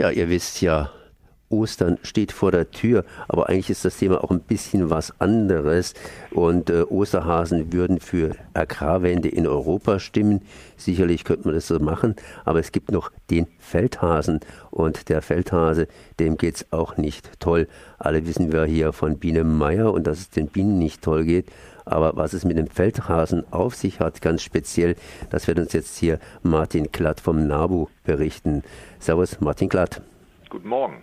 Ja, ihr wisst ja, Ostern steht vor der Tür, aber eigentlich ist das Thema auch ein bisschen was anderes. Und äh, Osterhasen würden für Agrarwende in Europa stimmen. Sicherlich könnte man das so machen, aber es gibt noch den Feldhasen. Und der Feldhase, dem geht es auch nicht toll. Alle wissen wir hier von Biene Meier und dass es den Bienen nicht toll geht. Aber was es mit dem Feldhasen auf sich hat, ganz speziell, das wird uns jetzt hier Martin Glatt vom NABU berichten. Servus, Martin Glatt. Guten Morgen.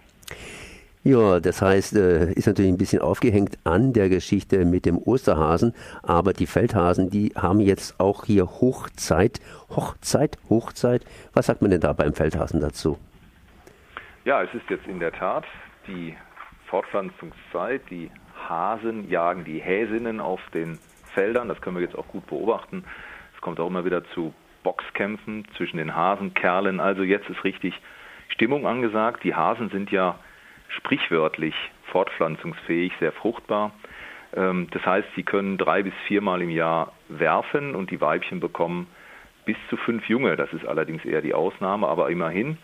Ja, das heißt, äh, ist natürlich ein bisschen aufgehängt an der Geschichte mit dem Osterhasen, aber die Feldhasen, die haben jetzt auch hier Hochzeit. Hochzeit, Hochzeit. Was sagt man denn da beim Feldhasen dazu? Ja, es ist jetzt in der Tat die Fortpflanzungszeit. Die Hasen jagen die Häsinnen auf den Feldern. Das können wir jetzt auch gut beobachten. Es kommt auch immer wieder zu Boxkämpfen zwischen den Hasenkerlen. Also jetzt ist richtig Stimmung angesagt. Die Hasen sind ja sprichwörtlich fortpflanzungsfähig, sehr fruchtbar. Ähm, das heißt, sie können drei bis viermal im Jahr werfen und die Weibchen bekommen bis zu fünf Junge. Das ist allerdings eher die Ausnahme, aber immerhin.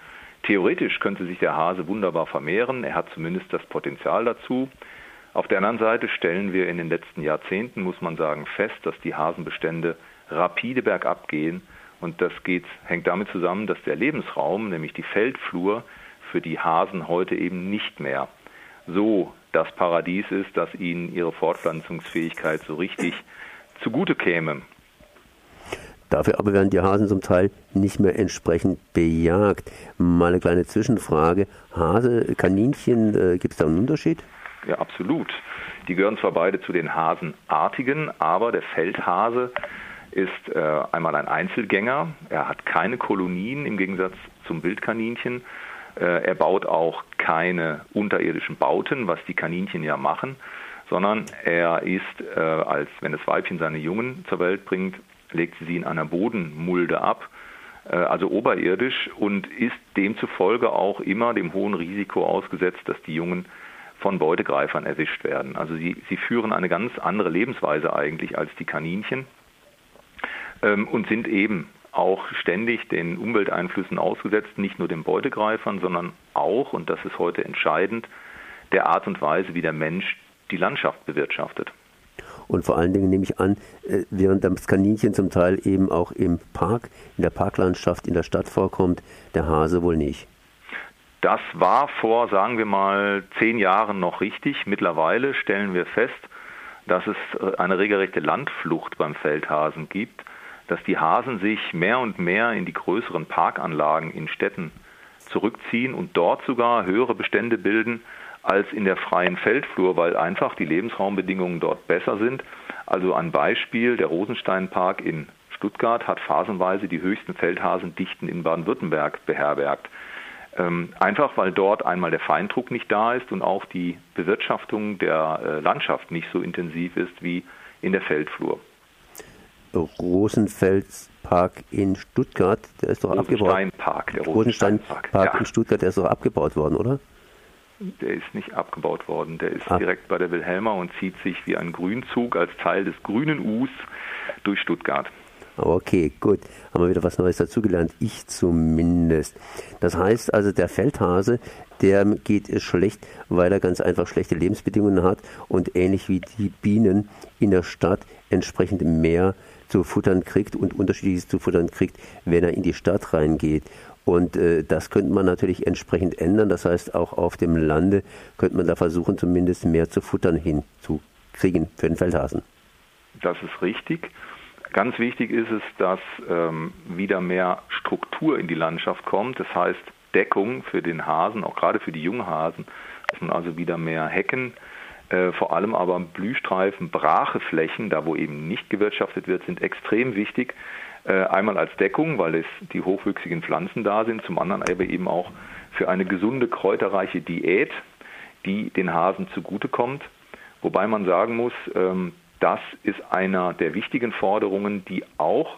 Theoretisch könnte sich der Hase wunderbar vermehren. Er hat zumindest das Potenzial dazu. Auf der anderen Seite stellen wir in den letzten Jahrzehnten, muss man sagen, fest, dass die Hasenbestände rapide bergab gehen. Und das geht, hängt damit zusammen, dass der Lebensraum, nämlich die Feldflur, für die Hasen heute eben nicht mehr so das Paradies ist, dass ihnen ihre Fortpflanzungsfähigkeit so richtig zugute käme. Dafür aber werden die Hasen zum Teil nicht mehr entsprechend bejagt. Mal eine kleine Zwischenfrage. Hase, Kaninchen, äh, gibt es da einen Unterschied? Ja, absolut. Die gehören zwar beide zu den Hasenartigen, aber der Feldhase ist äh, einmal ein Einzelgänger. Er hat keine Kolonien im Gegensatz zum Wildkaninchen. Äh, er baut auch keine unterirdischen Bauten, was die Kaninchen ja machen, sondern er ist, äh, als wenn das Weibchen seine Jungen zur Welt bringt, legt sie in einer Bodenmulde ab, äh, also oberirdisch, und ist demzufolge auch immer dem hohen Risiko ausgesetzt, dass die Jungen von Beutegreifern erwischt werden. Also sie, sie führen eine ganz andere Lebensweise eigentlich als die Kaninchen ähm, und sind eben auch ständig den Umwelteinflüssen ausgesetzt, nicht nur den Beutegreifern, sondern auch, und das ist heute entscheidend, der Art und Weise, wie der Mensch die Landschaft bewirtschaftet. Und vor allen Dingen nehme ich an, äh, während das Kaninchen zum Teil eben auch im Park, in der Parklandschaft, in der Stadt vorkommt, der Hase wohl nicht. Das war vor, sagen wir mal, zehn Jahren noch richtig. Mittlerweile stellen wir fest, dass es äh, eine regelrechte Landflucht beim Feldhasen gibt dass die Hasen sich mehr und mehr in die größeren Parkanlagen in Städten zurückziehen und dort sogar höhere Bestände bilden als in der freien Feldflur, weil einfach die Lebensraumbedingungen dort besser sind. Also ein Beispiel, der Rosensteinpark in Stuttgart hat phasenweise die höchsten Feldhasendichten in Baden-Württemberg beherbergt. Ähm, einfach weil dort einmal der Feindruck nicht da ist und auch die Bewirtschaftung der äh, Landschaft nicht so intensiv ist wie in der Feldflur. Rosenfelspark in Stuttgart, der ist doch abgebaut. Rosensteinpark, der Rosensteinpark ja. in Stuttgart, der ist doch abgebaut worden, oder? Der ist nicht abgebaut worden. Der ist ah. direkt bei der Wilhelma und zieht sich wie ein Grünzug als Teil des grünen Us durch Stuttgart. Okay, gut. Haben wir wieder was Neues dazugelernt. Ich zumindest. Das heißt also, der Feldhase, der geht es schlecht, weil er ganz einfach schlechte Lebensbedingungen hat und ähnlich wie die Bienen in der Stadt entsprechend mehr zu futtern kriegt und unterschiedliches zu futtern kriegt, wenn er in die Stadt reingeht. Und äh, das könnte man natürlich entsprechend ändern. Das heißt, auch auf dem Lande könnte man da versuchen, zumindest mehr zu futtern hinzukriegen für den Feldhasen. Das ist richtig. Ganz wichtig ist es, dass ähm, wieder mehr Struktur in die Landschaft kommt. Das heißt, Deckung für den Hasen, auch gerade für die Junghasen, dass man also wieder mehr Hecken äh, vor allem aber Blühstreifen, Bracheflächen, da wo eben nicht gewirtschaftet wird, sind extrem wichtig. Äh, einmal als Deckung, weil es die hochwüchsigen Pflanzen da sind, zum anderen aber eben auch für eine gesunde, kräuterreiche Diät, die den Hasen zugutekommt. Wobei man sagen muss, ähm, das ist einer der wichtigen Forderungen, die auch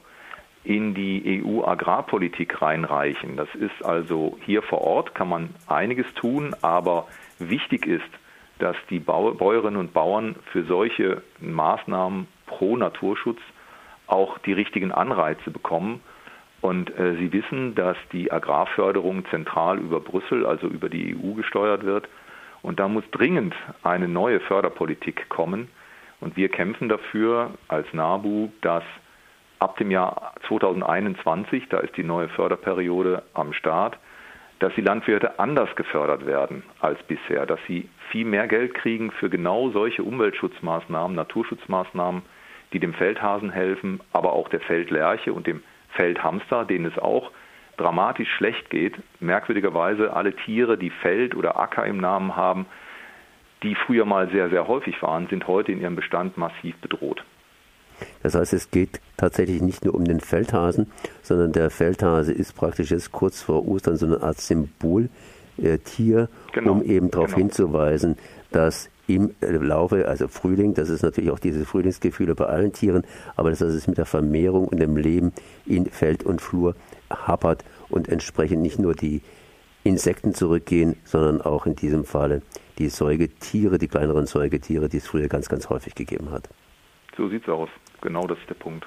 in die EU-Agrarpolitik reinreichen. Das ist also hier vor Ort, kann man einiges tun, aber wichtig ist, dass die Bäuerinnen und Bauern für solche Maßnahmen pro Naturschutz auch die richtigen Anreize bekommen. Und äh, Sie wissen, dass die Agrarförderung zentral über Brüssel, also über die EU gesteuert wird. Und da muss dringend eine neue Förderpolitik kommen. Und wir kämpfen dafür als NABU, dass ab dem Jahr 2021, da ist die neue Förderperiode am Start, dass die Landwirte anders gefördert werden als bisher, dass sie viel mehr Geld kriegen für genau solche Umweltschutzmaßnahmen, Naturschutzmaßnahmen, die dem Feldhasen helfen, aber auch der Feldlerche und dem Feldhamster, denen es auch dramatisch schlecht geht. Merkwürdigerweise alle Tiere, die Feld oder Acker im Namen haben, die früher mal sehr, sehr häufig waren, sind heute in ihrem Bestand massiv bedroht. Das heißt, es geht tatsächlich nicht nur um den Feldhasen, sondern der Feldhase ist praktisch jetzt kurz vor Ostern so eine Art Symboltier, äh, genau, um eben darauf genau. hinzuweisen, dass im Laufe, also Frühling, das ist natürlich auch diese Frühlingsgefühle bei allen Tieren, aber dass es mit der Vermehrung und dem Leben in Feld und Flur hapert und entsprechend nicht nur die Insekten zurückgehen, sondern auch in diesem Falle die Säugetiere, die kleineren Säugetiere, die es früher ganz, ganz häufig gegeben hat. So sieht es aus. Genau das ist der Punkt.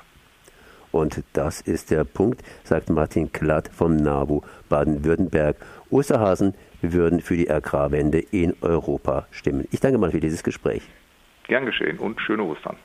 Und das ist der Punkt, sagt Martin Klatt vom NABU Baden-Württemberg. Osterhasen würden für die Agrarwende in Europa stimmen. Ich danke mal für dieses Gespräch. Gern geschehen und schöne Ostern.